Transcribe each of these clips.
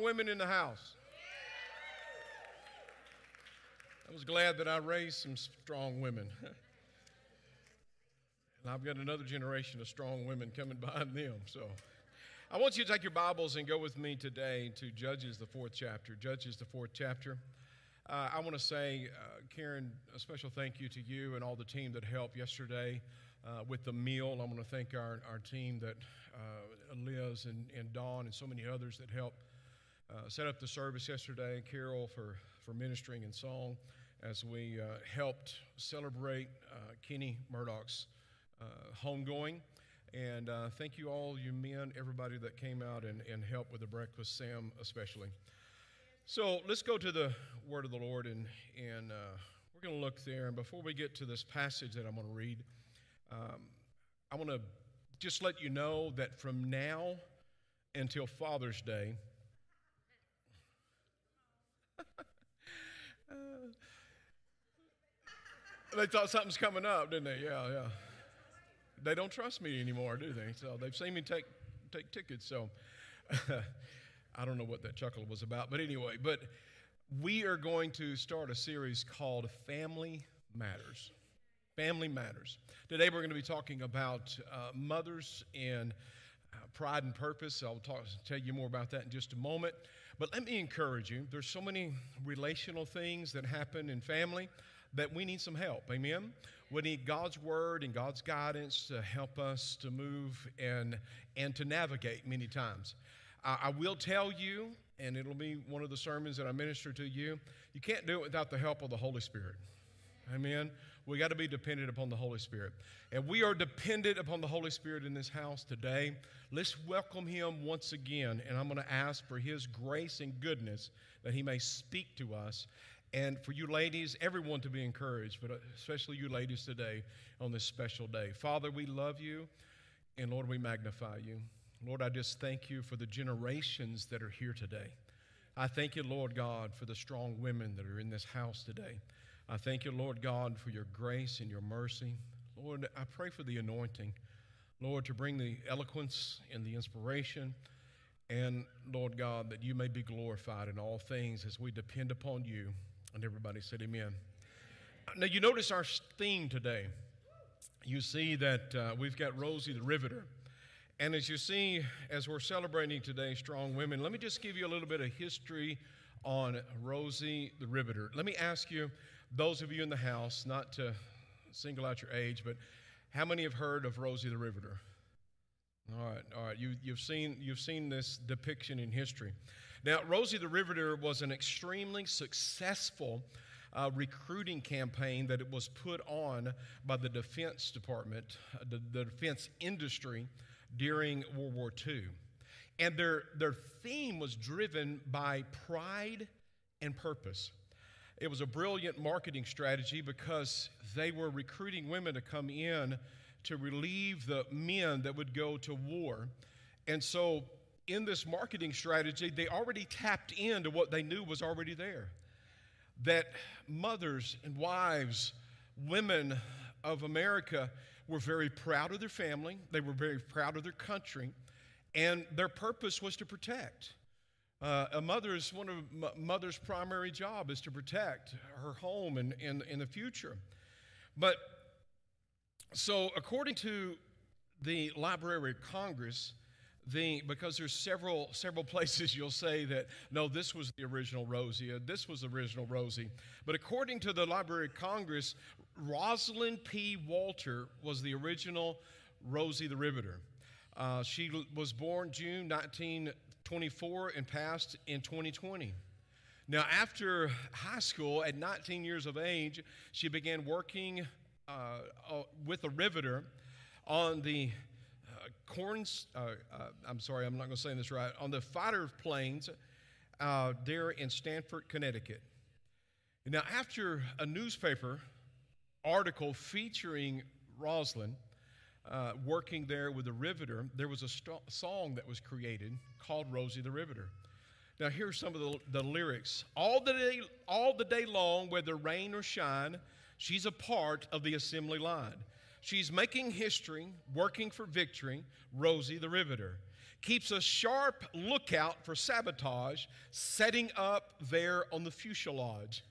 women in the house? I was glad that I raised some strong women. and I've got another generation of strong women coming behind them. So I want you to take your Bibles and go with me today to Judges, the fourth chapter. Judges, the fourth chapter. Uh, I want to say, uh, Karen, a special thank you to you and all the team that helped yesterday uh, with the meal. I want to thank our, our team that uh, Liz and, and Dawn and so many others that helped uh, set up the service yesterday. Carol for, for ministering in song as we uh, helped celebrate Kenny Murdoch's homegoing. And thank you all, you men, everybody that came out and, and helped with the breakfast, Sam especially. So let's go to the word of the Lord, and, and uh, we're going to look there. And before we get to this passage that I'm going to read, um, I want to just let you know that from now until Father's Day, they thought something's coming up, didn't they? Yeah, yeah. They don't trust me anymore, do they? So they've seen me take take tickets. So I don't know what that chuckle was about, but anyway, but we are going to start a series called Family Matters. Family Matters. Today we're going to be talking about uh, mothers and uh, pride and purpose. I'll talk, tell you more about that in just a moment. But let me encourage you there's so many relational things that happen in family that we need some help. Amen? We need God's word and God's guidance to help us to move and, and to navigate many times. I will tell you, and it'll be one of the sermons that I minister to you, you can't do it without the help of the Holy Spirit. Amen. We got to be dependent upon the Holy Spirit. And we are dependent upon the Holy Spirit in this house today. Let's welcome him once again. And I'm going to ask for his grace and goodness that he may speak to us. And for you ladies, everyone to be encouraged, but especially you ladies today on this special day. Father, we love you. And Lord, we magnify you. Lord, I just thank you for the generations that are here today. I thank you, Lord God, for the strong women that are in this house today. I thank you, Lord God, for your grace and your mercy. Lord, I pray for the anointing, Lord, to bring the eloquence and the inspiration. And Lord God, that you may be glorified in all things as we depend upon you. And everybody said, Amen. Now, you notice our theme today. You see that uh, we've got Rosie the Riveter. And as you see, as we're celebrating today, Strong Women, let me just give you a little bit of history on Rosie the Riveter. Let me ask you, those of you in the house, not to single out your age, but how many have heard of Rosie the Riveter? All right, all right. You, you've, seen, you've seen this depiction in history. Now, Rosie the Riveter was an extremely successful uh, recruiting campaign that it was put on by the Defense Department, uh, the, the defense industry during World War II. And their, their theme was driven by pride and purpose. It was a brilliant marketing strategy because they were recruiting women to come in to relieve the men that would go to war. And so, in this marketing strategy, they already tapped into what they knew was already there that mothers and wives, women of America, were very proud of their family, they were very proud of their country, and their purpose was to protect. Uh, a mother's one of mother's primary job is to protect her home and in, in the future. But so according to the Library of Congress, the because there's several several places you'll say that no this was the original rosie uh, this was the original rosie. But according to the library of congress rosalind p. Walter was the original rosie the riveter. Uh, she was born june 1924 and passed in 2020 now after high school at 19 years of age she began working uh, uh, with a riveter on the Corns, uh, uh, I'm sorry, I'm not going to say this right, on the fighter planes uh, there in Stamford, Connecticut. Now, after a newspaper article featuring Rosalind uh, working there with the Riveter, there was a st- song that was created called Rosie the Riveter. Now, here's some of the, the lyrics. All the, day, all the day long, whether rain or shine, she's a part of the assembly line. She's making history, working for victory, Rosie the Riveter. keeps a sharp lookout for sabotage setting up there on the fuselage.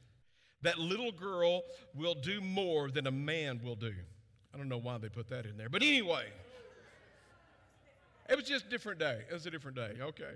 That little girl will do more than a man will do. I don't know why they put that in there, but anyway, it was just a different day. It was a different day, okay.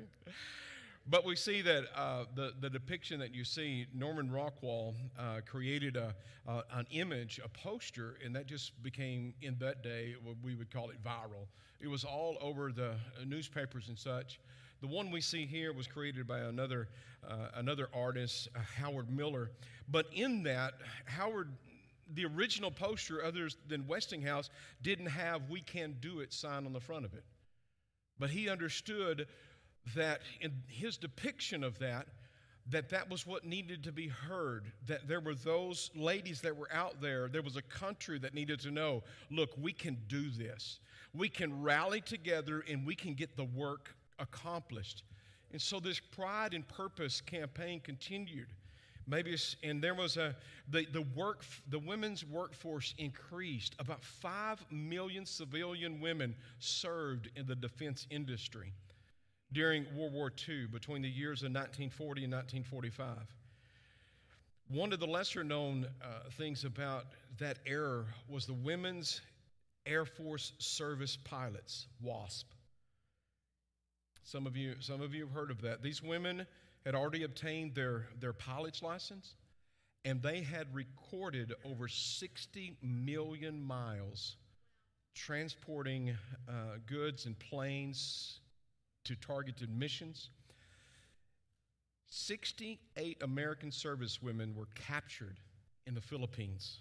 But we see that uh, the, the depiction that you see, Norman Rockwell uh, created a, uh, an image, a poster, and that just became, in that day, what we would call it viral. It was all over the newspapers and such. The one we see here was created by another, uh, another artist, uh, Howard Miller. But in that, Howard, the original poster, other than Westinghouse, didn't have We Can Do It sign on the front of it. But he understood that in his depiction of that, that that was what needed to be heard that there were those ladies that were out there there was a country that needed to know look we can do this. We can rally together and we can get the work accomplished. And so this pride and purpose campaign continued maybe and there was a the, the work the women's workforce increased about 5 million civilian women served in the defense industry during World War II between the years of 1940 and 1945. One of the lesser known uh, things about that era was the Women's Air Force Service Pilots, WASP. Some of you, some of you have heard of that. These women had already obtained their, their pilot's license, and they had recorded over 60 million miles transporting uh, goods and planes to targeted missions. 68 American servicewomen were captured in the Philippines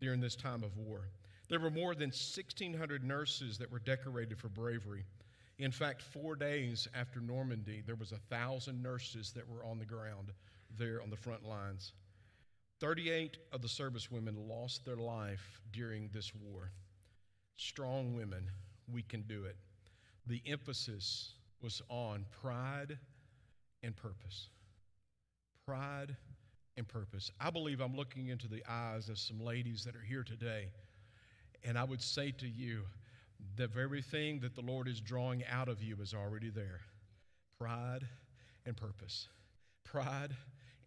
during this time of war. There were more than 1,600 nurses that were decorated for bravery. In fact, four days after Normandy, there was a thousand nurses that were on the ground there on the front lines. 38 of the servicewomen lost their life during this war. Strong women, we can do it. The emphasis was on pride and purpose. Pride and purpose. I believe I'm looking into the eyes of some ladies that are here today, and I would say to you, the very thing that the Lord is drawing out of you is already there pride and purpose. Pride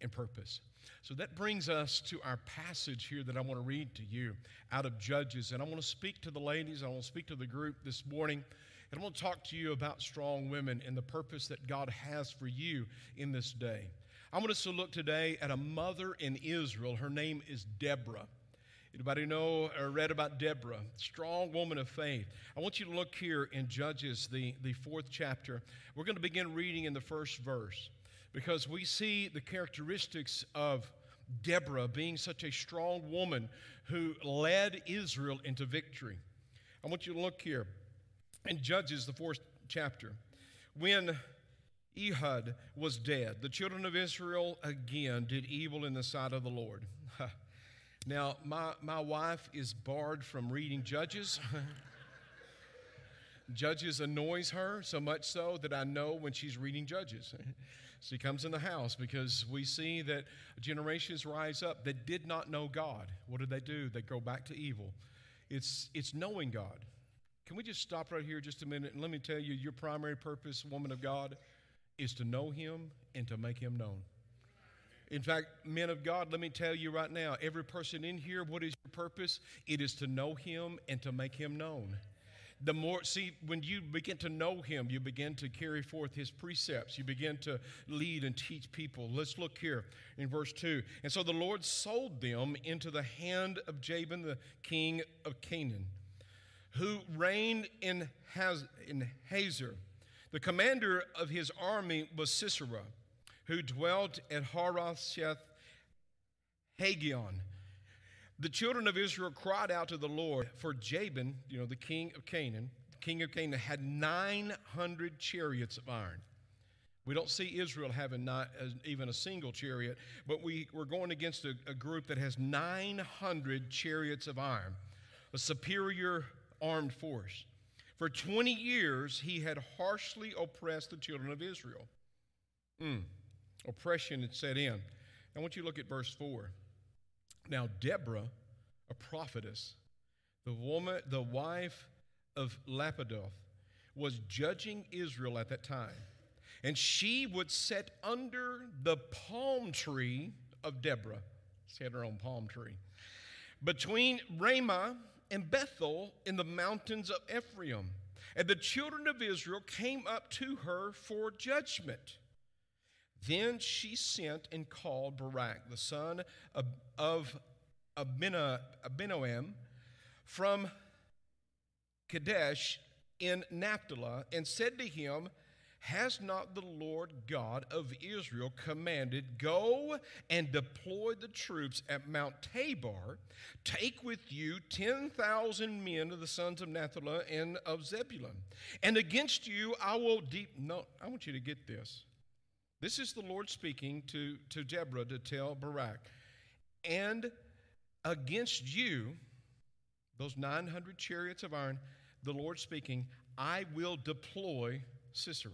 and purpose. So that brings us to our passage here that I want to read to you out of Judges. And I want to speak to the ladies, I want to speak to the group this morning. And I want to talk to you about strong women and the purpose that God has for you in this day. I want us to look today at a mother in Israel. Her name is Deborah. Anybody know or read about Deborah? Strong woman of faith. I want you to look here in Judges, the, the fourth chapter. We're going to begin reading in the first verse because we see the characteristics of Deborah being such a strong woman who led Israel into victory. I want you to look here in Judges, the fourth chapter, when Ehud was dead, the children of Israel again did evil in the sight of the Lord. Now, my, my wife is barred from reading Judges. Judges annoys her so much so that I know when she's reading Judges. she comes in the house because we see that generations rise up that did not know God. What did they do? They go back to evil. It's, it's knowing God. Can we just stop right here just a minute and let me tell you your primary purpose, woman of God, is to know Him and to make Him known. In fact, men of God, let me tell you right now every person in here, what is your purpose? It is to know Him and to make Him known. The more, see, when you begin to know Him, you begin to carry forth His precepts. You begin to lead and teach people. Let's look here in verse 2. And so the Lord sold them into the hand of Jabin, the king of Canaan who reigned in, Haz- in Hazor. The commander of his army was Sisera, who dwelt at Harosheth Hagoyim. The children of Israel cried out to the Lord, for Jabin, you know, the king of Canaan, the king of Canaan had 900 chariots of iron. We don't see Israel having not even a single chariot, but we, we're going against a, a group that has 900 chariots of iron, a superior armed force. For 20 years, he had harshly oppressed the children of Israel. Mm. Oppression had set in. I want you to look at verse 4. Now, Deborah, a prophetess, the woman, the wife of Lapidoth, was judging Israel at that time. And she would sit under the palm tree of Deborah. She had her own palm tree. Between Ramah and Bethel in the mountains of Ephraim. And the children of Israel came up to her for judgment. Then she sent and called Barak, the son of, Abinoam, from Kadesh in Naphtali, and said to him, has not the Lord God of Israel commanded, Go and deploy the troops at Mount Tabor? Take with you 10,000 men of the sons of Naphtali and of Zebulun. And against you I will deep. No, I want you to get this. This is the Lord speaking to, to Deborah to tell Barak. And against you, those 900 chariots of iron, the Lord speaking, I will deploy Sisera.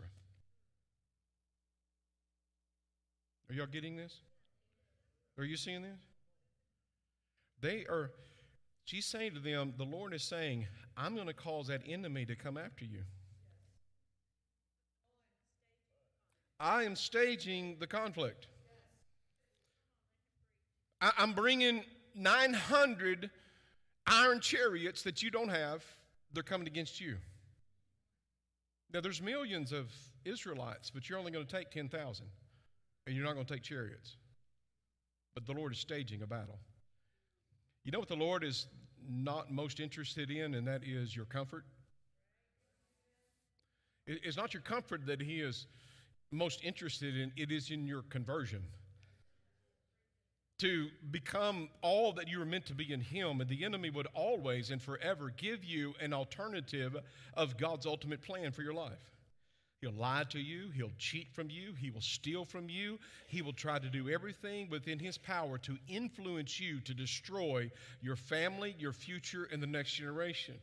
Are y'all getting this? Are you seeing this? They are, she's saying to them, the Lord is saying, I'm going to cause that enemy to come after you. I am staging the conflict. I, am bringing 900 iron chariots that you don't have. They're coming against you. Now, there's millions of Israelites, but you're only going to take 10,000 and you're not going to take chariots. But the Lord is staging a battle. You know what the Lord is not most interested in, and that is your comfort? It's not your comfort that He is most interested in, it is in your conversion. To become all that you were meant to be in Him, and the enemy would always and forever give you an alternative of God's ultimate plan for your life. He'll lie to you. He'll cheat from you. He will steal from you. He will try to do everything within his power to influence you to destroy your family, your future, and the next generation.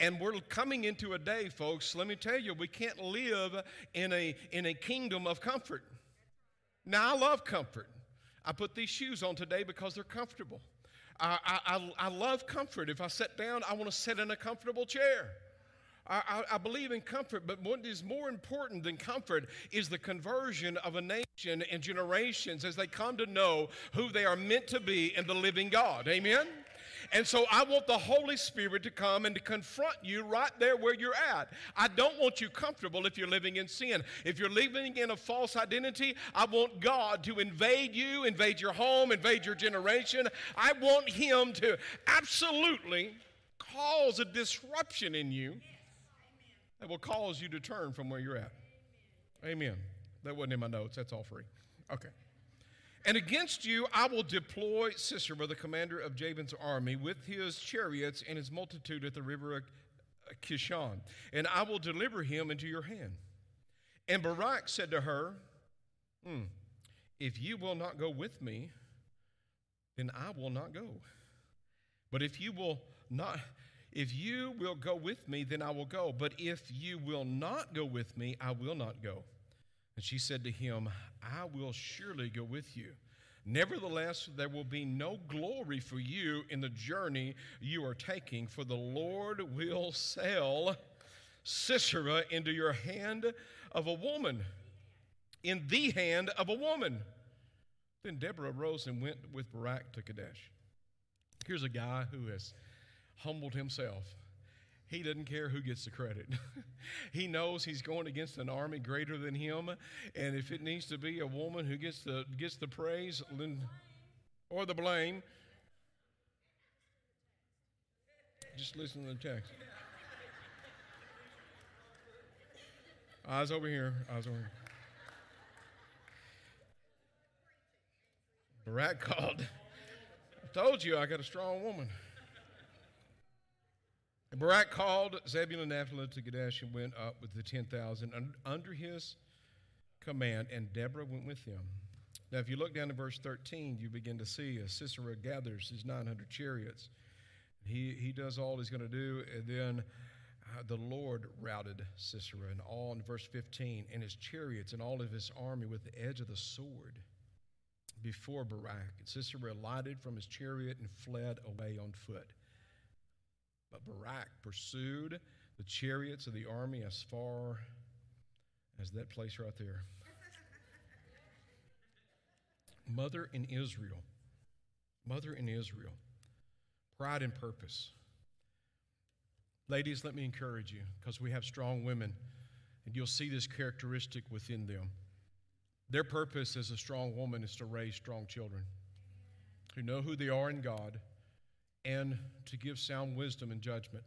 And we're coming into a day, folks, let me tell you, we can't live in a, in a kingdom of comfort. Now, I love comfort. I put these shoes on today because they're comfortable. I, I, I love comfort. If I sit down, I want to sit in a comfortable chair. I, I, believe in comfort, but what is more important than comfort is the conversion of a nation and generations as they come to know who they are meant to be in the living God. Amen? And so I want the Holy Spirit to come and to confront you right there where you're at. I don't want you comfortable if you're living in sin. If you're living in a false identity, I want God to invade you, invade your home, invade your generation. I want Him to absolutely cause a disruption in you that will cause you to turn from where you're at. Amen. That wasn't in my notes. That's all free. Okay. And against you I will deploy Sisera, the commander of Jabin's army, with his chariots and his multitude at the river Kishon, and I will deliver him into your hand. And Barak said to her, hmm, If you will not go with me, then I will not go. But if you will not, if you will go with me, then I will go. But if you will not go with me, I will not go. And she said to him, I will surely go with you. Nevertheless, there will be no glory for you in the journey you are taking, for the Lord will sell Sisera into your hand of a woman, in the hand of a woman. Then Deborah rose and went with Barak to Kadesh. Here's a guy who has humbled himself. He doesn't care who gets the credit. he knows he's going against an army greater than him, and if it needs to be a woman who gets the gets the praise or the blame, just listen to the text. Eyes over here. Eyes over here. Barak called. I told you I got a strong woman. And Barak called Zebulun and Naphtali to Kadesh and went up with the 10,000 under his command, and Deborah went with him. Now, if you look down to verse 13, you begin to see as Sisera gathers his 900 chariots. He, he does all he's going to do, and then uh, the Lord routed Sisera and all in verse 15, and his chariots and all of his army with the edge of the sword before Barak. And Sisera alighted from his chariot and fled away on foot. But Barak pursued the chariots of the army as far as that place right there. Mother in Israel. Mother in Israel. Pride and purpose. Ladies, let me encourage you because we have strong women, and you'll see this characteristic within them. Their purpose as a strong woman is to raise strong children who know who they are in God and to give sound wisdom and judgment.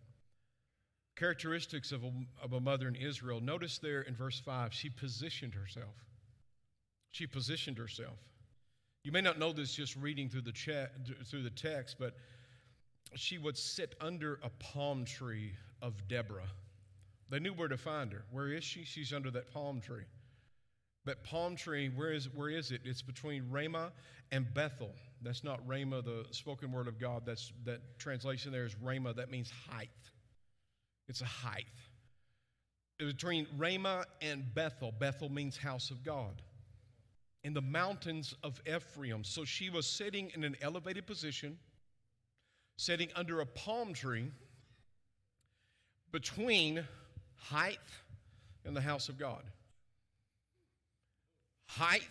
Characteristics of a, of a mother in Israel. Notice there in verse 5, she positioned herself. She positioned herself. You may not know this just reading through the, chat, through the text, but she would sit under a palm tree of Deborah. They knew where to find her. Where is she? She's under that palm tree. That palm tree, where is, where is it? It's between Ramah and Bethel. That's not rhema, the spoken word of God. That's, that translation there is Ramah. That means height. It's a height. Between Ramah and Bethel. Bethel means house of God. In the mountains of Ephraim. So she was sitting in an elevated position sitting under a palm tree between height and the house of God. Height,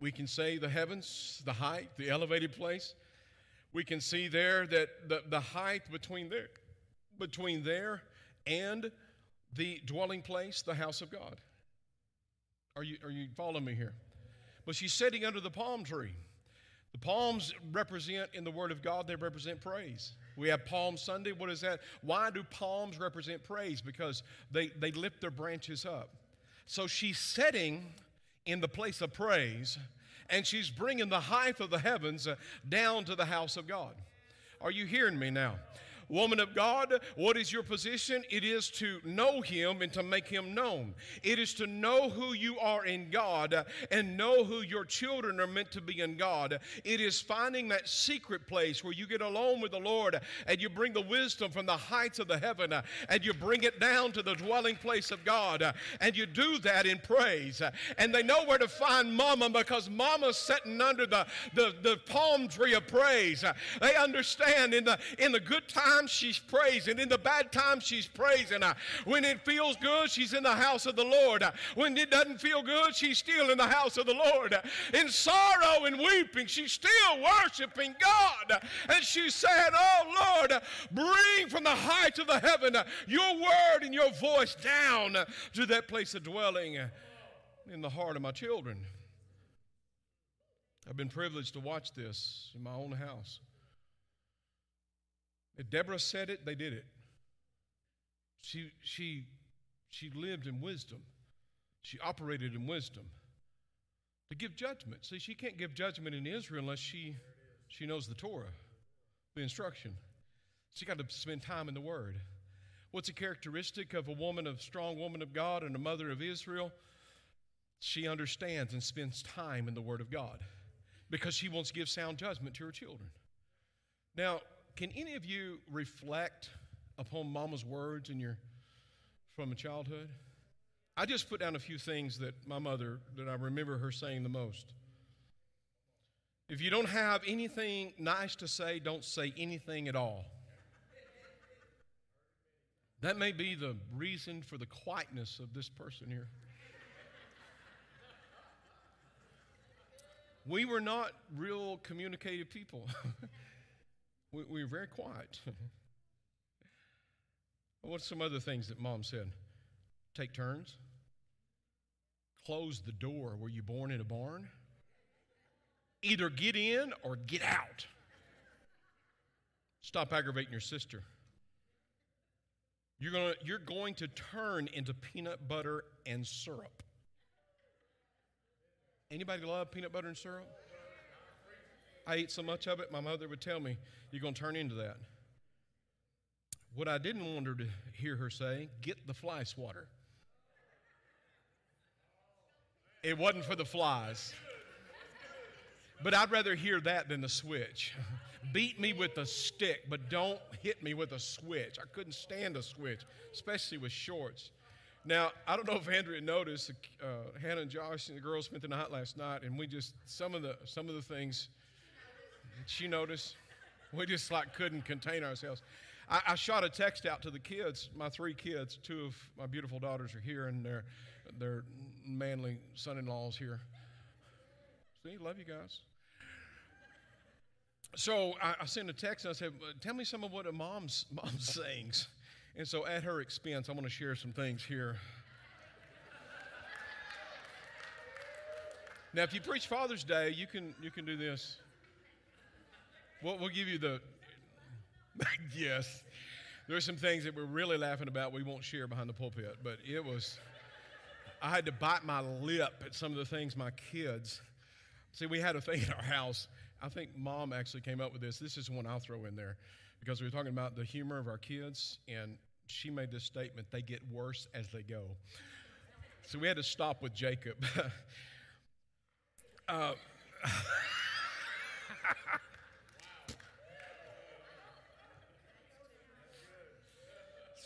we can say the heavens, the height, the elevated place. We can see there that the, the height between there, between there and the dwelling place, the house of God. Are you, are you following me here? But she's sitting under the palm tree. The palms represent, in the Word of God, they represent praise. We have Palm Sunday. What is that? Why do palms represent praise? Because they, they lift their branches up. So she's sitting in the place of praise and she's bringing the height of the heavens uh, down to the house of God. Are you hearing me now? Woman of God, what is your position? It is to know Him and to make Him known. It is to know who you are in God and know who your children are meant to be in God. It is finding that secret place where you get alone with the Lord and you bring the wisdom from the heights of the heaven and you bring it down to the dwelling place of God. And you do that in praise. And they know where to find Mama because Mama's sitting under the, the, the palm tree of praise. They understand in the, in the good times times, she's praising. In the bad times, she's praising. Uh, when it feels good, she's in the house of the Lord. Uh, when it doesn't feel good, she's still in the house of the Lord. Uh, in sorrow and weeping, she's still worshiping God. And she said, Oh Lord, bring from the heights of the heaven your word and your voice down to that place of dwelling in the heart of my children. I've been privileged to watch this in my own house. If Deborah said it, they did it. She, she, she lived in wisdom. She operated in wisdom to give judgment. See, she can't give judgment in Israel unless she, she knows the Torah, the instruction. She got to spend time in the Word. What's a characteristic of a woman, a strong woman of God, and a mother of Israel? She understands and spends time in the Word of God because she wants to give sound judgment to her children. Now, can any of you reflect upon mama's words in your from a childhood? I just put down a few things that my mother that I remember her saying the most. If you don't have anything nice to say, don't say anything at all. That may be the reason for the quietness of this person here. we were not real communicative people. We, we were very quiet. What's some other things that mom said? Take turns. Close the door. Were you born in a barn? Either get in or get out. Stop aggravating your sister. You're, gonna, you're going to turn into peanut butter and syrup. Anybody love peanut butter and syrup? I ate so much of it, my mother would tell me, You're going to turn into that. What I didn't want her to hear her say, Get the fly swatter. It wasn't for the flies. But I'd rather hear that than the switch. Beat me with a stick, but don't hit me with a switch. I couldn't stand a switch, especially with shorts. Now, I don't know if Andrea noticed, uh, Hannah and Josh and the girls spent the night last night, and we just, some of the, some of the things she noticed. We just like couldn't contain ourselves. I, I, shot a text out to the kids, my three kids. Two of my beautiful daughters are here, and their, their manly son in laws here. See, love you guys. So I, I sent a text and I said, Tell me some of what a mom's, mom's sayings. And so at her expense, I'm going to share some things here. Now, if you preach Father's Day, you can, you can do this. We'll, we'll give you the, yes. There are some things that we're really laughing about we won't share behind the pulpit, but it was, I had to bite my lip at some of the things my kids, see, we had a thing in our house. I think mom actually came up with this. This is one I'll throw in there because we were talking about the humor of our kids, and she made this statement they get worse as they go. So we had to stop with Jacob. uh,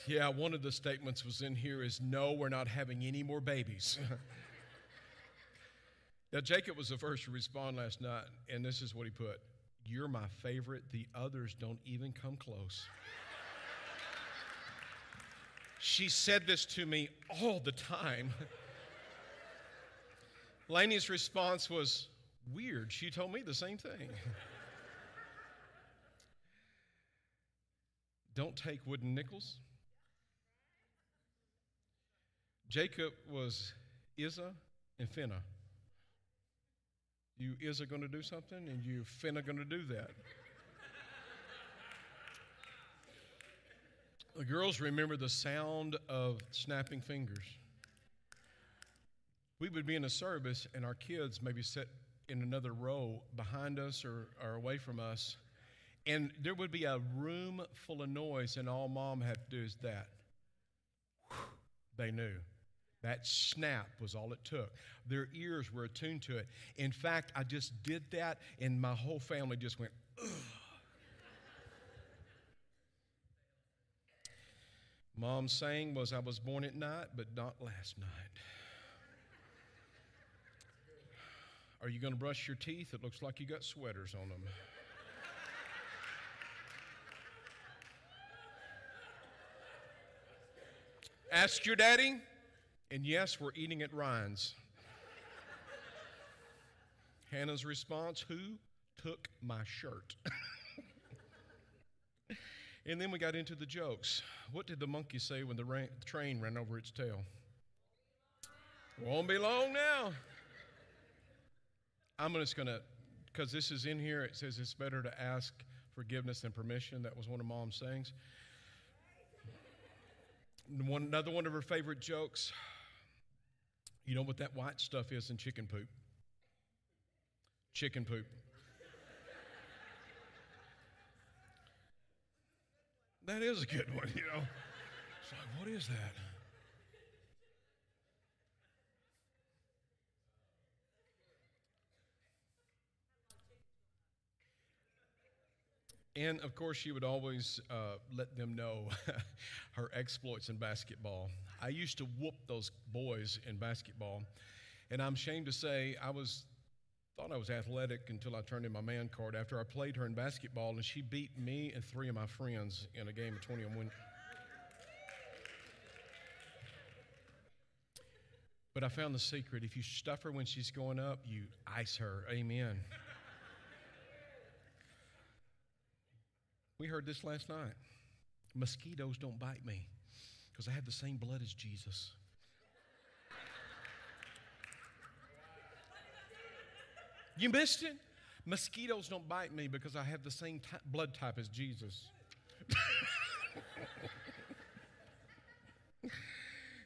Yeah, one of the statements was in here is no, we're not having any more babies. now, Jacob was the first to respond last night, and this is what he put You're my favorite. The others don't even come close. she said this to me all the time. Laney's response was weird. She told me the same thing. don't take wooden nickels. Jacob was Izza and Finna. You Izza going to do something, and you Finna going to do that. the girls remember the sound of snapping fingers. We would be in a service, and our kids maybe sit in another row behind us or, or away from us, and there would be a room full of noise, and all mom had to do is that. They knew. That snap was all it took. Their ears were attuned to it. In fact, I just did that, and my whole family just went, ugh. Mom's saying was, I was born at night, but not last night. Are you going to brush your teeth? It looks like you got sweaters on them. Ask your daddy. And yes, we're eating at Ryan's. Hannah's response Who took my shirt? and then we got into the jokes. What did the monkey say when the, rain, the train ran over its tail? Won't be long now. I'm just going to, because this is in here, it says it's better to ask forgiveness than permission. That was one of mom's sayings. One, another one of her favorite jokes you know what that white stuff is in chicken poop? Chicken poop. that is a good one, you know. It's like, what is that? And of course, she would always uh, let them know her exploits in basketball. I used to whoop those boys in basketball, and I'm ashamed to say I was thought I was athletic until I turned in my man card after I played her in basketball, and she beat me and three of my friends in a game of 20 on one. But I found the secret. If you stuff her when she's going up, you ice her. Amen. We heard this last night. Mosquitoes don't bite me because I have the same blood as Jesus. You missed it? Mosquitoes don't bite me because I have the same blood type as Jesus.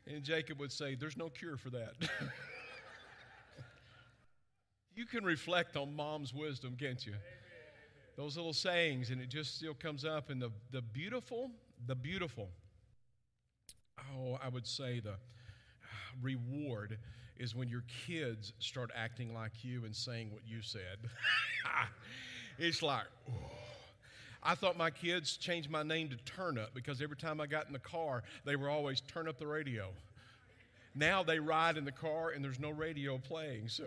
and Jacob would say, There's no cure for that. you can reflect on mom's wisdom, can't you? those little sayings, and it just still comes up. And the, the beautiful, the beautiful, oh, I would say the uh, reward is when your kids start acting like you and saying what you said. it's like, oh. I thought my kids changed my name to Turn Up because every time I got in the car, they were always turn up the radio. Now they ride in the car and there's no radio playing. So,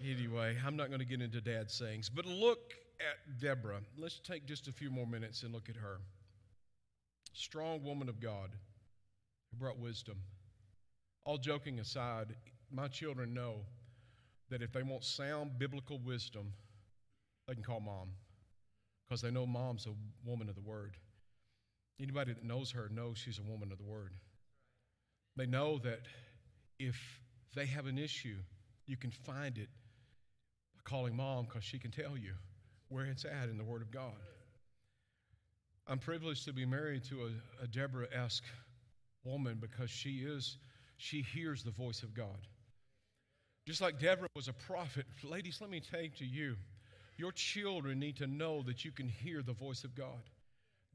anyway, I'm not going to get into dad's sayings, but look at Deborah. Let's take just a few more minutes and look at her. strong woman of God who brought wisdom. All joking aside, my children know that if they want sound biblical wisdom, they can call mom because they know mom's a woman of the word. Anybody that knows her knows she's a woman of the word. They know that if they have an issue, you can find it by calling mom because she can tell you where it's at in the Word of God. I'm privileged to be married to a, a Deborah esque woman because she is, she hears the voice of God. Just like Deborah was a prophet, ladies, let me take to you, your children need to know that you can hear the voice of God.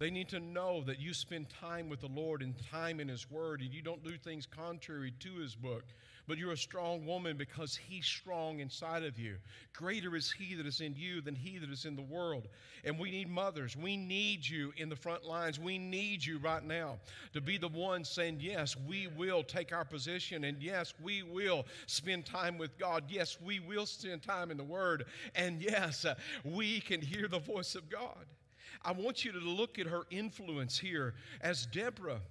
They need to know that you spend time with the Lord and time in His Word, and you don't do things contrary to His book. But you're a strong woman because He's strong inside of you. Greater is He that is in you than He that is in the world. And we need mothers. We need you in the front lines. We need you right now to be the one saying, Yes, we will take our position, and yes, we will spend time with God. Yes, we will spend time in the Word. And yes, we can hear the voice of God. I want you to look at her influence here as Deborah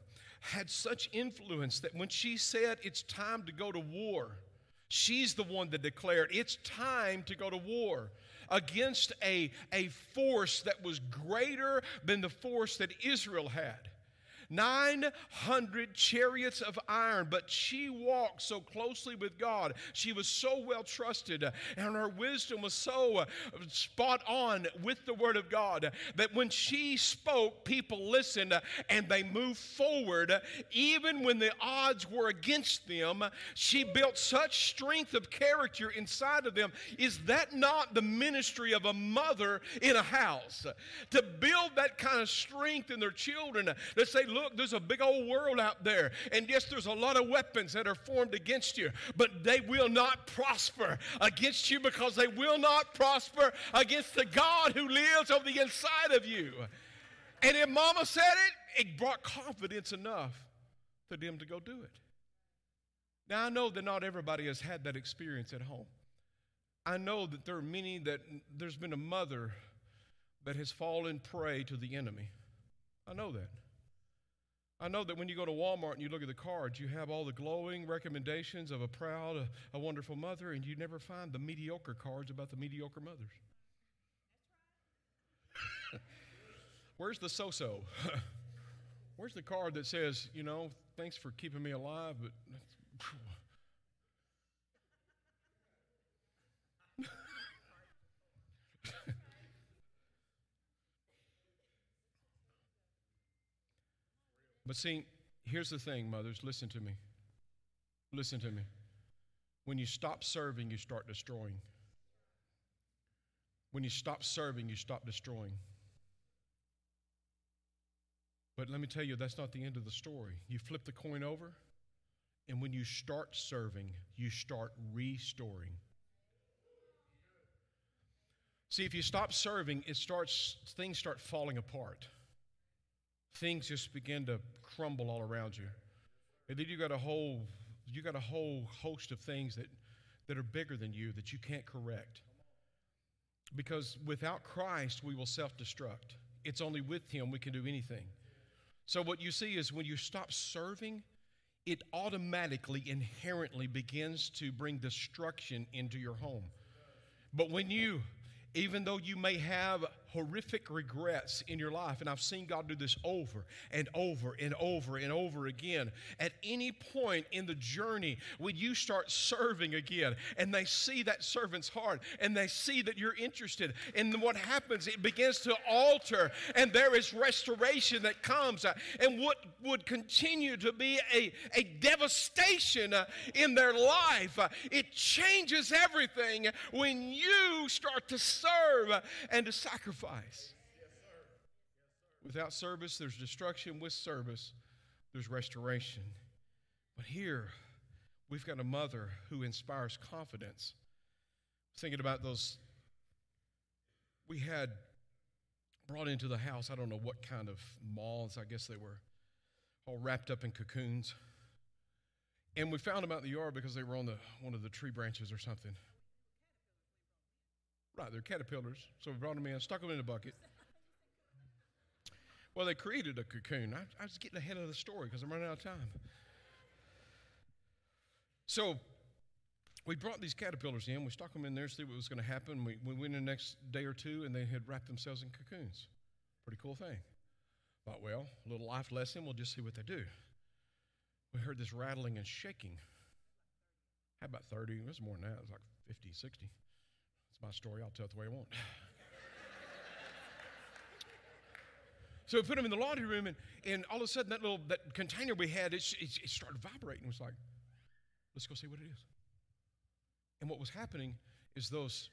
had such influence that when she said it's time to go to war, she's the one that declared it's time to go to war against a, a force that was greater than the force that Israel had. 900 chariots of iron, but she walked so closely with God. She was so well trusted, and her wisdom was so uh, spot on with the Word of God that when she spoke, people listened and they moved forward. Even when the odds were against them, she built such strength of character inside of them. Is that not the ministry of a mother in a house? To build that kind of strength in their children, to say, look, look, there's a big old world out there. And yes, there's a lot of weapons that are formed against you, but they will not prosper against you because they will not prosper against the God who lives on the inside of you. And if mama said it, it brought confidence enough for them to go do it. Now, I know that not everybody has had that experience at home. I know that there are many that there's been a mother that has fallen prey to the enemy. I know that. I know that when you go to Walmart and you look at the cards, you have all the glowing recommendations of a proud, a, a wonderful mother, and you never find the mediocre cards about the mediocre mothers. Where's the so so? Where's the card that says, you know, thanks for keeping me alive, but. But see, here's the thing, mothers, listen to me. Listen to me. When you stop serving, you start destroying. When you stop serving, you stop destroying. But let me tell you, that's not the end of the story. You flip the coin over, and when you start serving, you start restoring. See, if you stop serving, it starts things start falling apart things just begin to crumble all around you. And then you got a whole you got a whole host of things that, that are bigger than you that you can't correct. Because without Christ, we will self destruct. It's only with Him we can do anything. So, what you see is when you stop serving, it automatically, inherently begins to bring destruction into your home. But when you, even though you may have horrific regrets in your life, and I've seen God do this over and over and over and over again. At any point in the journey, when you start serving again, and they see that servant's heart, and they see that you're interested, and what happens, it begins to alter, and there is restoration that comes. Uh, and what would continue to be a, a devastation uh, in their life, uh, it changes everything when you start to serve and to sacrifice sacrifice. Without service, there's destruction. With service, there's restoration. But here, we've got a mother who inspires confidence. Thinking about those, we had brought into the house, I don't know what kind of moths, I guess they were all wrapped up in cocoons. And we found them out in the yard because they were on the, one of the tree branches or something. Right, they're caterpillars. So we brought them in, stuck them in a bucket. Well, they created a cocoon. I, I was getting ahead of the story because I'm running out of time. So we brought these caterpillars in. We stuck them in there, to see what was going to happen. We, we went in the next day or two, and they had wrapped themselves in cocoons. Pretty cool thing. Thought, well, a little life lesson. We'll just see what they do. We heard this rattling and shaking. How about 30? It was more than that. It was like 50, 60. My story. I'll tell it the way I want. so we put them in the laundry room, and, and all of a sudden, that little that container we had, it, it, it started vibrating. It was like, let's go see what it is. And what was happening is those,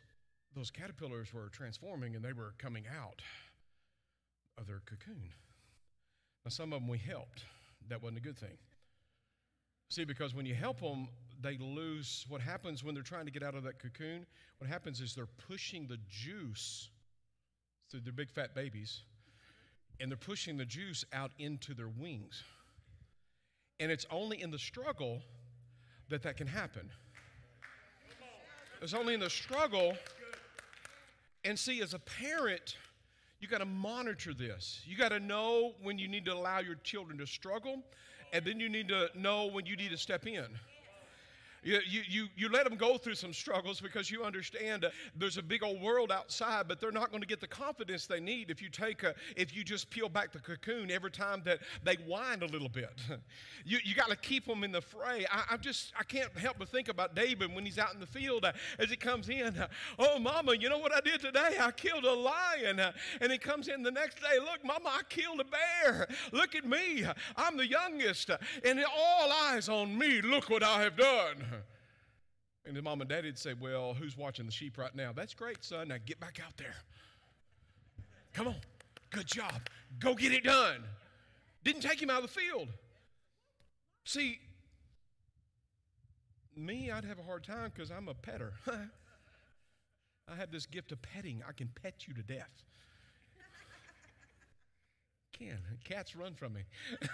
those caterpillars were transforming and they were coming out of their cocoon. Now, some of them we helped. That wasn't a good thing. See, because when you help them, they lose. What happens when they're trying to get out of that cocoon? What happens is they're pushing the juice through their big fat babies, and they're pushing the juice out into their wings. And it's only in the struggle that that can happen. It's only in the struggle. And see, as a parent, you got to monitor this. You got to know when you need to allow your children to struggle, and then you need to know when you need to step in. You, you, you, let them go through some struggles because you understand uh, there's a big old world outside, but they're not going to get the confidence they need if you take a, if you just peel back the cocoon every time that they whine a little bit. you you got to keep them in the fray. I, I, just I can't help but think about David when he's out in the field uh, as he comes in. Uh, oh, Mama, you know what I did today? I killed a lion, uh, and he comes in the next day. Look, Mama, I killed a bear. Look at me. I'm the youngest, uh, and all eyes on me. Look what I have done. And his mom and daddy would say, Well, who's watching the sheep right now? That's great, son. Now get back out there. Come on. Good job. Go get it done. Didn't take him out of the field. See, me, I'd have a hard time because I'm a petter. I have this gift of petting. I can pet you to death. Can. Cats run from me.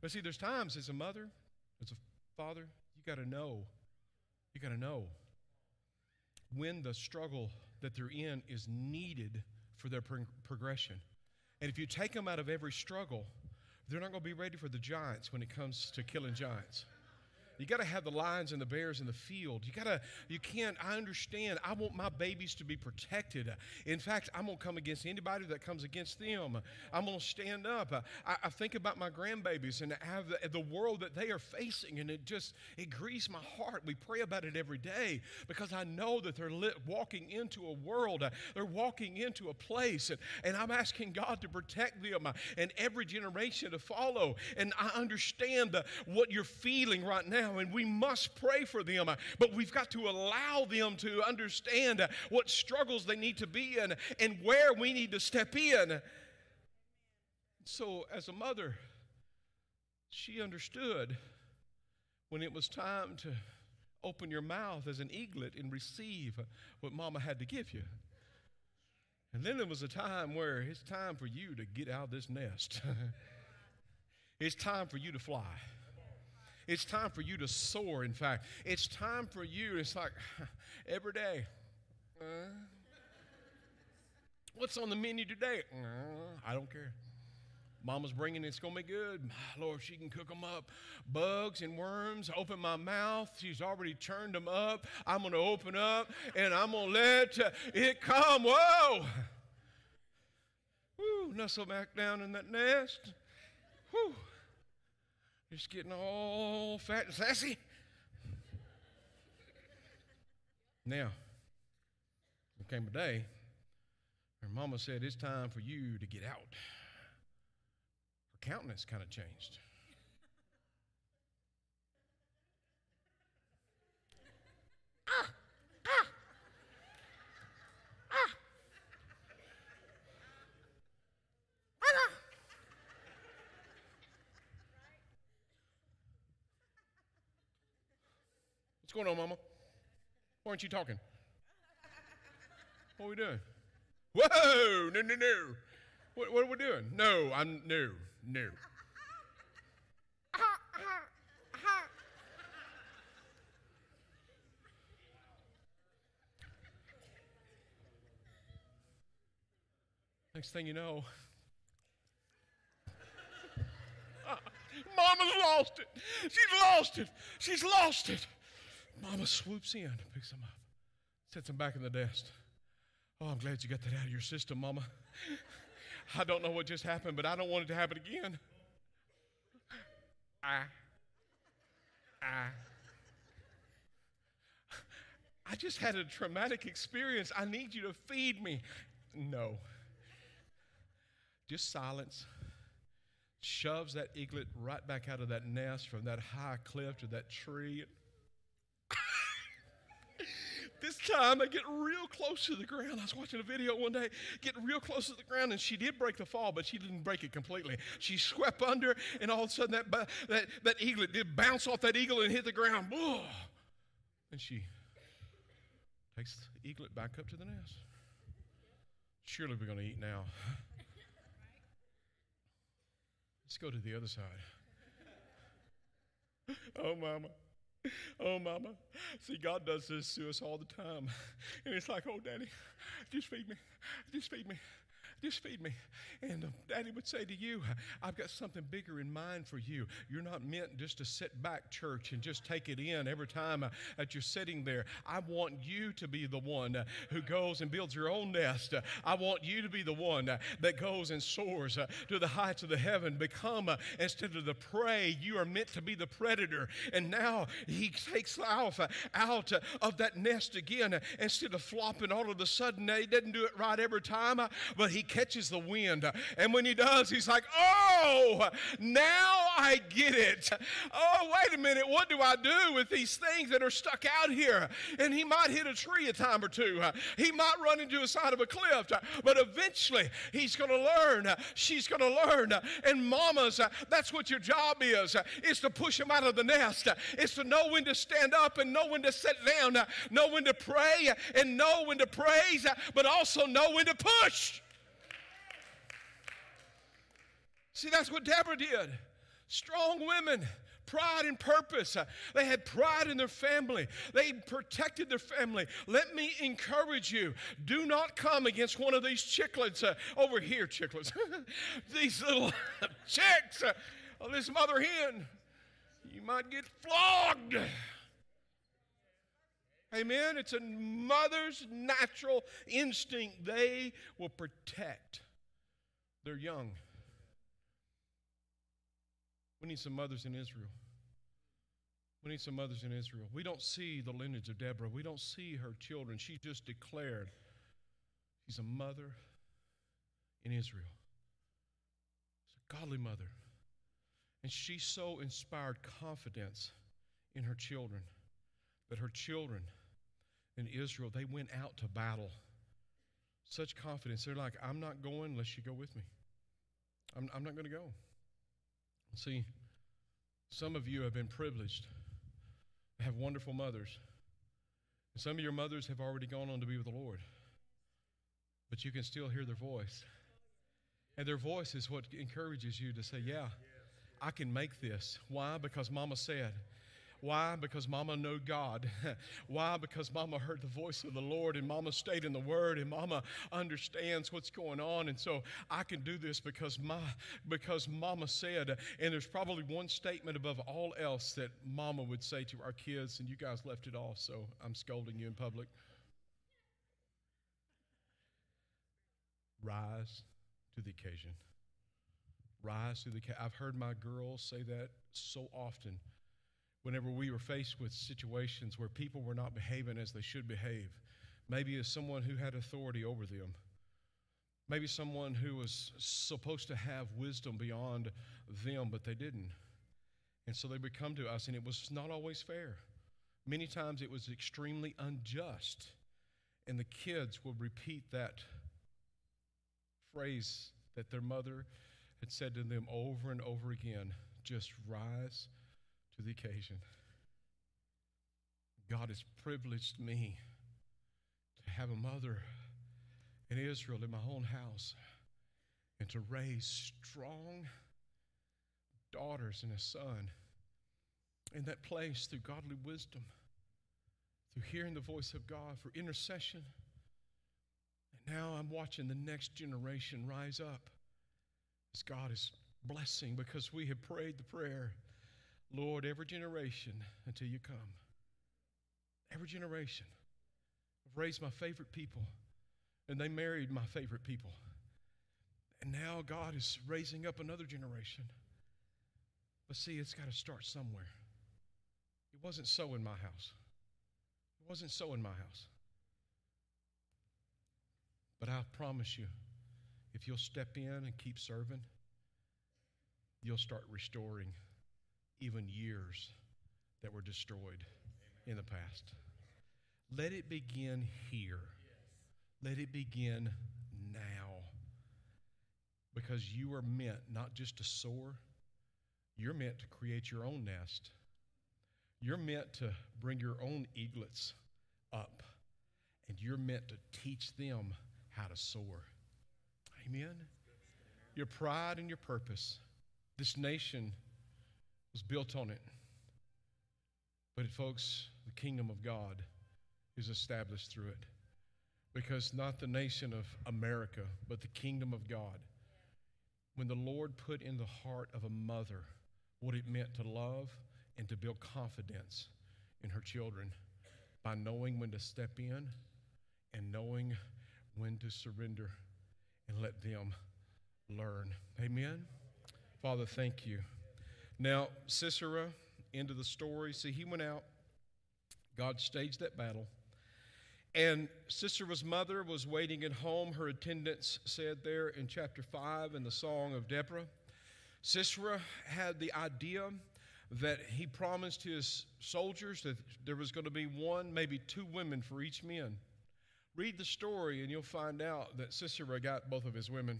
But see, there's times as a mother, as a father, you got to know. You got to know when the struggle that they're in is needed for their pro- progression. And if you take them out of every struggle, they're not going to be ready for the giants when it comes to killing giants. You got to have the lions and the bears in the field. You got to, you can't, I understand. I want my babies to be protected. In fact, I'm going to come against anybody that comes against them. I'm going to stand up. I, I, think about my grandbabies and the, the world that they are facing, and it just, it grieves my heart. We pray about it every day because I know that they're lit, walking into a world, they're walking into a place, and, and I'm asking God to protect them and every generation to follow. And I understand what you're feeling right now now, and we must pray for them. Uh, but we've got to allow them to understand uh, what struggles they need to be in and where we need to step in. So, as a mother, she understood when it was time to open your mouth as an eaglet and receive what mama had to give you. And then there was a time where it's time for you to get out of this nest. it's time for you to fly. It's time for you to soar, in fact. It's time for you, it's like every day. Uh, what's on the menu today? Uh, I don't care. Mama's bringing it's going to be good. My Lord, she can cook them up. Bugs and worms, open my mouth. She's already churned them up. I'm going to open up and I'm going to let it come. Whoa! Woo, nestle back down in that nest. Whew. Just getting all fat and sassy. Now, there came a day her mama said, It's time for you to get out. Her countenance kind of changed. Ah! What's going on, Mama? Why aren't you talking? What are we doing? Whoa! No, no, no. What, what are we doing? No, I'm no, no. Next thing you know, Mama's lost it. She's lost it. She's lost it. Mama swoops in, picks him up, sets him back in the desk. Oh, I'm glad you got that out of your system, Mama. I don't know what just happened, but I don't want it to happen again. I, I, I just had a traumatic experience. I need you to feed me. No. Just silence. Shoves that eaglet right back out of that nest from that high cliff to that tree. This time I get real close to the ground. I was watching a video one day, get real close to the ground, and she did break the fall, but she didn't break it completely. She swept under, and all of a sudden that, that, that eaglet did bounce off that eagle and hit the ground. And she takes the eaglet back up to the nest. Surely we're going to eat now. Let's go to the other side. oh, mama. Oh, mama. See, God does this to us all the time. And it's like, oh, daddy, just feed me. Just feed me. Just feed me. And uh, daddy would say to you, I've got something bigger in mind for you. You're not meant just to sit back, church, and just take it in every time uh, that you're sitting there. I want you to be the one uh, who goes and builds your own nest. Uh, I want you to be the one uh, that goes and soars uh, to the heights of the heaven. Become, instead of the prey, you are meant to be the predator. And now he takes off out of that nest again. Instead of flopping all of a sudden, he doesn't do it right every time, but he catches the wind. And when he does, he's like, oh, now I get it. Oh, wait a minute. What do I do with these things that are stuck out here? And he might hit a tree a time or two. He might run into the side of a cliff. But eventually, he's going to learn. She's going to learn. And mamas, that's what your job is, is to push them out of the nest. It's to know when to stand up and know when to sit down, know when to pray and know when to praise, but also know when to push. See, that's what Deborah did. Strong women, pride and purpose. Uh, they had pride in their family. They protected their family. Let me encourage you do not come against one of these chicklets uh, over here, chicklets. these little chicks, uh, this mother hen. You might get flogged. Amen. It's a mother's natural instinct. They will protect their young. We need some mothers in Israel. We need some mothers in Israel. We don't see the lineage of Deborah. We don't see her children. She just declared she's a mother in Israel. She's a godly mother. And she so inspired confidence in her children that her children in Israel, they went out to battle. Such confidence. They're like, I'm not going unless you go with me. I'm, I'm not going to go. See, some of you have been privileged, have wonderful mothers. And some of your mothers have already gone on to be with the Lord. But you can still hear their voice. And their voice is what encourages you to say, Yeah, I can make this. Why? Because mama said. Why? Because mama knew God. Why? Because mama heard the voice of the Lord and mama stayed in the word and mama understands what's going on. And so I can do this because my because mama said, and there's probably one statement above all else that mama would say to our kids, and you guys left it off, so I'm scolding you in public. Rise to the occasion. Rise to the occasion. I've heard my girls say that so often whenever we were faced with situations where people were not behaving as they should behave. Maybe as someone who had authority over them. Maybe someone who was supposed to have wisdom beyond them, but they didn't. And so they would come to us, and it was not always fair. Many times it was extremely unjust. And the kids would repeat that phrase that their mother had said to them over and over again just rise the occasion. God has privileged me to have a mother in Israel in my own house and to raise strong daughters and a son in that place through godly wisdom, through hearing the voice of God, for intercession, And now I'm watching the next generation rise up as God is blessing because we have prayed the prayer Lord, every generation until you come. Every generation. I've raised my favorite people, and they married my favorite people. And now God is raising up another generation. But see, it's got to start somewhere. It wasn't so in my house. It wasn't so in my house. But I promise you, if you'll step in and keep serving, you'll start restoring even years that were destroyed in the past. Let it begin here. Let it begin now. Because you are meant not just to soar, you're meant to create your own nest. You're meant to bring your own eaglets up, and you're meant to teach them how to soar. Amen? Your pride and your purpose. This nation was built on it. But, folks, the kingdom of God is established through it. Because not the nation of America, but the kingdom of God. When the Lord put in the heart of a mother what it meant to love and to build confidence in her children by knowing when to step in and knowing when to surrender and let them learn. Amen. Father, thank you. Now, Sisera, into the story. See, he went out, God staged that battle. And Sisera's mother was waiting at home. Her attendants said there in chapter 5 in the Song of Deborah. Sisera had the idea that he promised his soldiers that there was going to be one, maybe two women for each man. Read the story and you'll find out that Sisera got both of his women.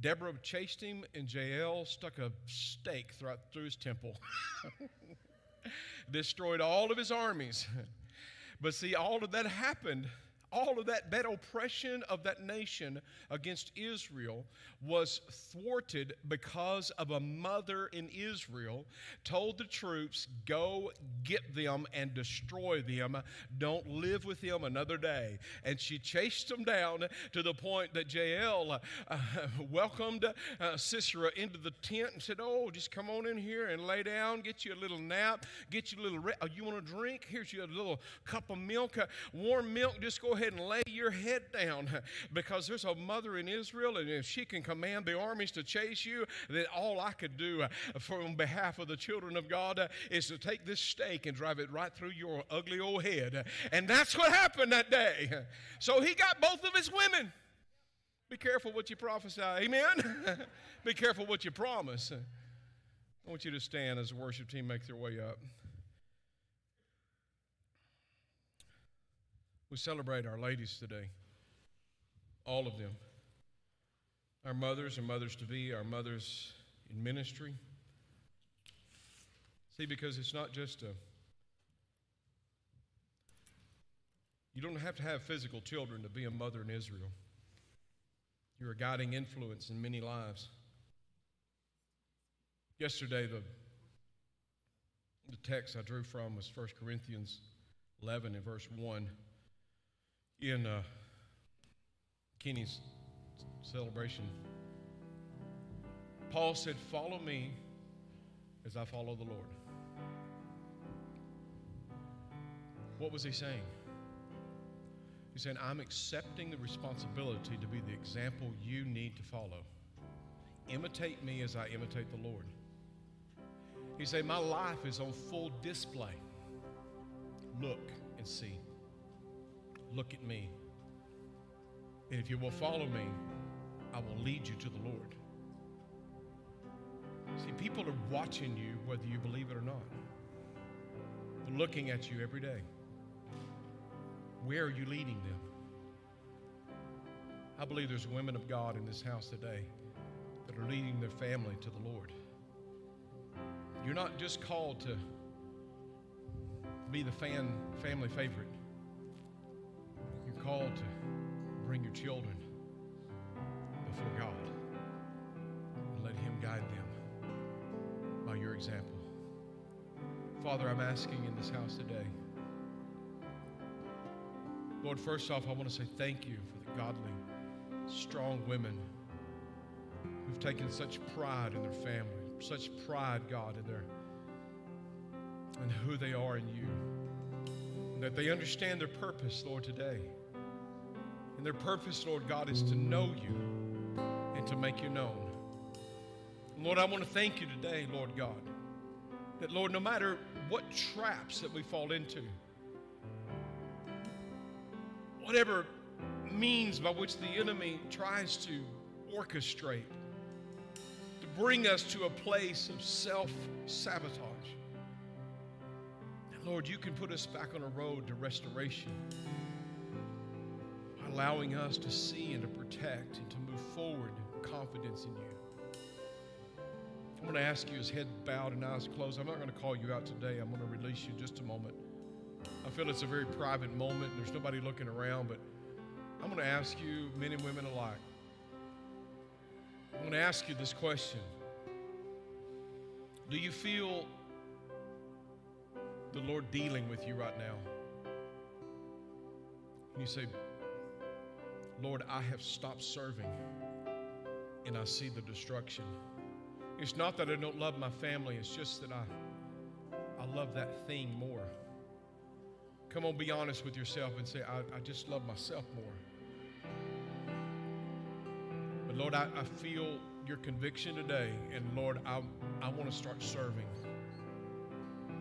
Deborah chased him, and Jael stuck a stake through his temple, destroyed all of his armies. But see, all of that happened all of that, that oppression of that nation against Israel was thwarted because of a mother in Israel told the troops, Go get them and destroy them. Don't live with them another day. And she chased them down to the point that Jael uh, welcomed uh, Sisera into the tent and said, Oh, just come on in here and lay down, get you a little nap, get you a little, re- oh, you want a drink? Here's you a little cup of milk, uh, warm milk. Just go ahead and lay your head down because there's a mother in Israel, and if she can command the armies to chase you, then all I could do uh, for on behalf of the children of God uh, is to take this stake and drive it right through your ugly old head. And that's what happened that day. So he got both of his women. Be careful what you prophesy. Amen? Be careful what you promise. I want you to stand as the worship team make their way up. We celebrate our ladies today, all of them. Our mothers and mothers to be, our mothers in ministry. See, because it's not just a, you don't have to have physical children to be a mother in Israel. You're a guiding influence in many lives. Yesterday, the, the text I drew from was 1 Corinthians 11 and verse 1 in uh, Kenny's celebration, Paul said, Follow me as I follow the Lord. What was he saying? He said, I'm accepting the responsibility to be the example you need to follow. Imitate me as I imitate the Lord. He said, My life is on full display. Look and see. Look at me. And if you will follow me, I will lead you to the Lord. See, people are watching you whether you believe it or not. They're looking at you every day. Where are you leading them? I believe there's women of God in this house today that are leading their family to the Lord. You're not just called to be the fan, family favorite called to bring your children before God and let Him guide them by your example. Father, I'm asking in this house today. Lord, first off, I want to say thank you for the godly, strong women who've taken such pride in their family, such pride, God, in their and who they are in you. And that they understand their purpose, Lord, today. And their purpose, Lord God, is to know you and to make you known. Lord, I want to thank you today, Lord God, that, Lord, no matter what traps that we fall into, whatever means by which the enemy tries to orchestrate to bring us to a place of self sabotage. Lord, you can put us back on a road to restoration, allowing us to see and to protect and to move forward confidence in you. I'm going to ask you, as head bowed and eyes closed, I'm not going to call you out today. I'm going to release you just a moment. I feel it's a very private moment. There's nobody looking around, but I'm going to ask you, men and women alike, I'm going to ask you this question Do you feel the Lord dealing with you right now? And you say, Lord, I have stopped serving and I see the destruction. It's not that I don't love my family, it's just that I, I love that thing more. Come on, be honest with yourself and say, I, I just love myself more. But Lord, I, I feel your conviction today, and Lord, I, I want to start serving.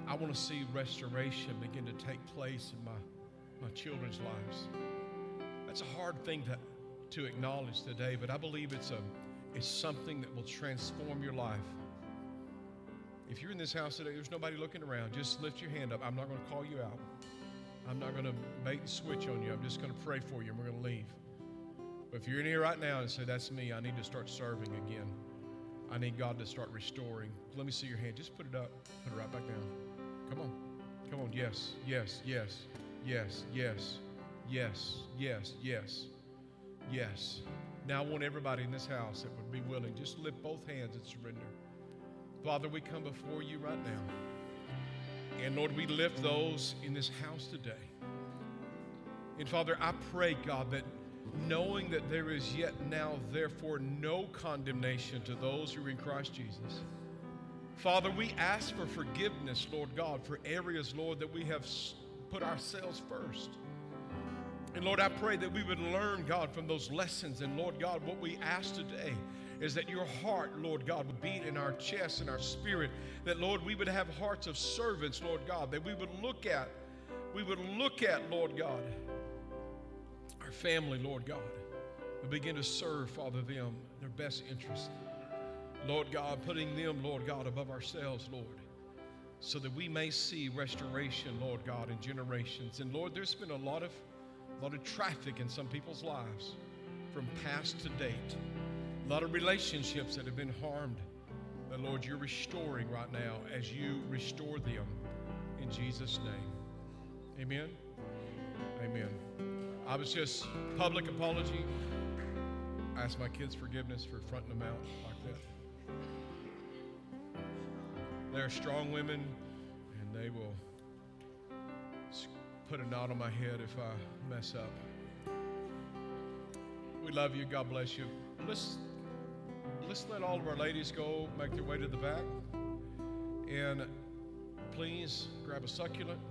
I want to see restoration begin to take place in my, my children's lives. That's a hard thing to, to acknowledge today, but I believe it's, a, it's something that will transform your life. If you're in this house today, there's nobody looking around, just lift your hand up. I'm not going to call you out. I'm not going to bait and switch on you. I'm just going to pray for you and we're going to leave. But if you're in here right now and say, That's me, I need to start serving again. I need God to start restoring. Let me see your hand. Just put it up. Put it right back down. Come on. Come on. Yes, yes, yes, yes, yes, yes, yes, yes, yes. Now I want everybody in this house that would be willing, just lift both hands and surrender. Father, we come before you right now. And Lord, we lift those in this house today. And Father, I pray, God, that knowing that there is yet now, therefore, no condemnation to those who are in Christ Jesus Father, we ask for forgiveness, Lord God, for areas, Lord, that we have put ourselves first. And Lord, I pray that we would learn, God, from those lessons. And Lord God, what we ask today is that your heart, Lord God, would beat in our chest and our spirit. That, Lord, we would have hearts of servants, Lord God, that we would look at, we would look at, Lord God, our family, Lord God, and begin to serve, Father, them, their best interest. Lord God, putting them, Lord God, above ourselves, Lord, so that we may see restoration, Lord God, in generations. And Lord, there's been a lot of, a lot of traffic in some people's lives from past to date, a lot of relationships that have been harmed. That, Lord, you're restoring right now as you restore them in Jesus' name. Amen. Amen. I was just public apology. I asked my kids forgiveness for fronting them out like that. They're strong women, and they will put a knot on my head if I mess up. We love you. God bless you. Let's let's let all of our ladies go make their way to the back, and please grab a succulent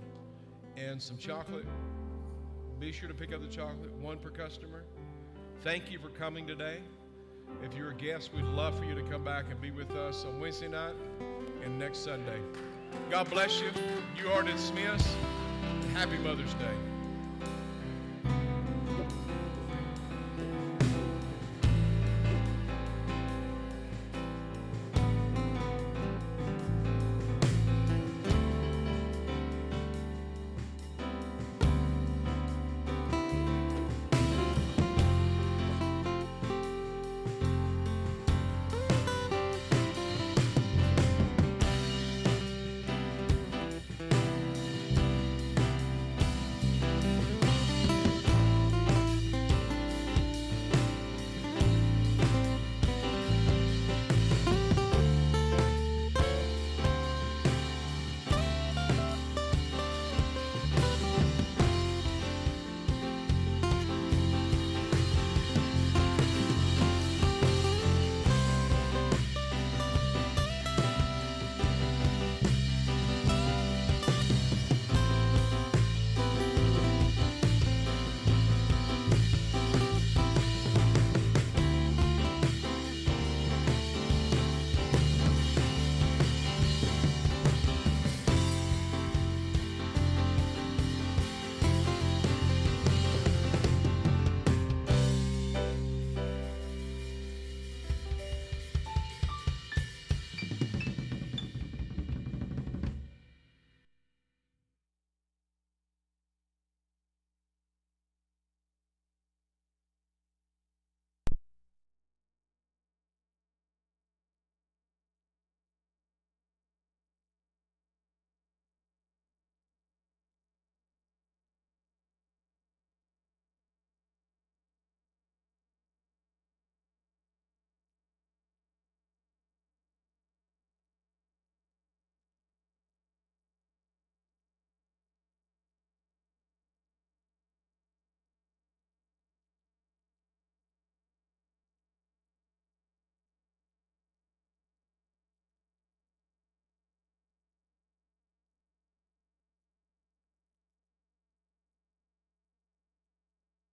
and some chocolate. Be sure to pick up the chocolate, one per customer. Thank you for coming today. If you're a guest, we'd love for you to come back and be with us on Wednesday night and next Sunday. God bless you. You are dismissed. Happy Mother's Day.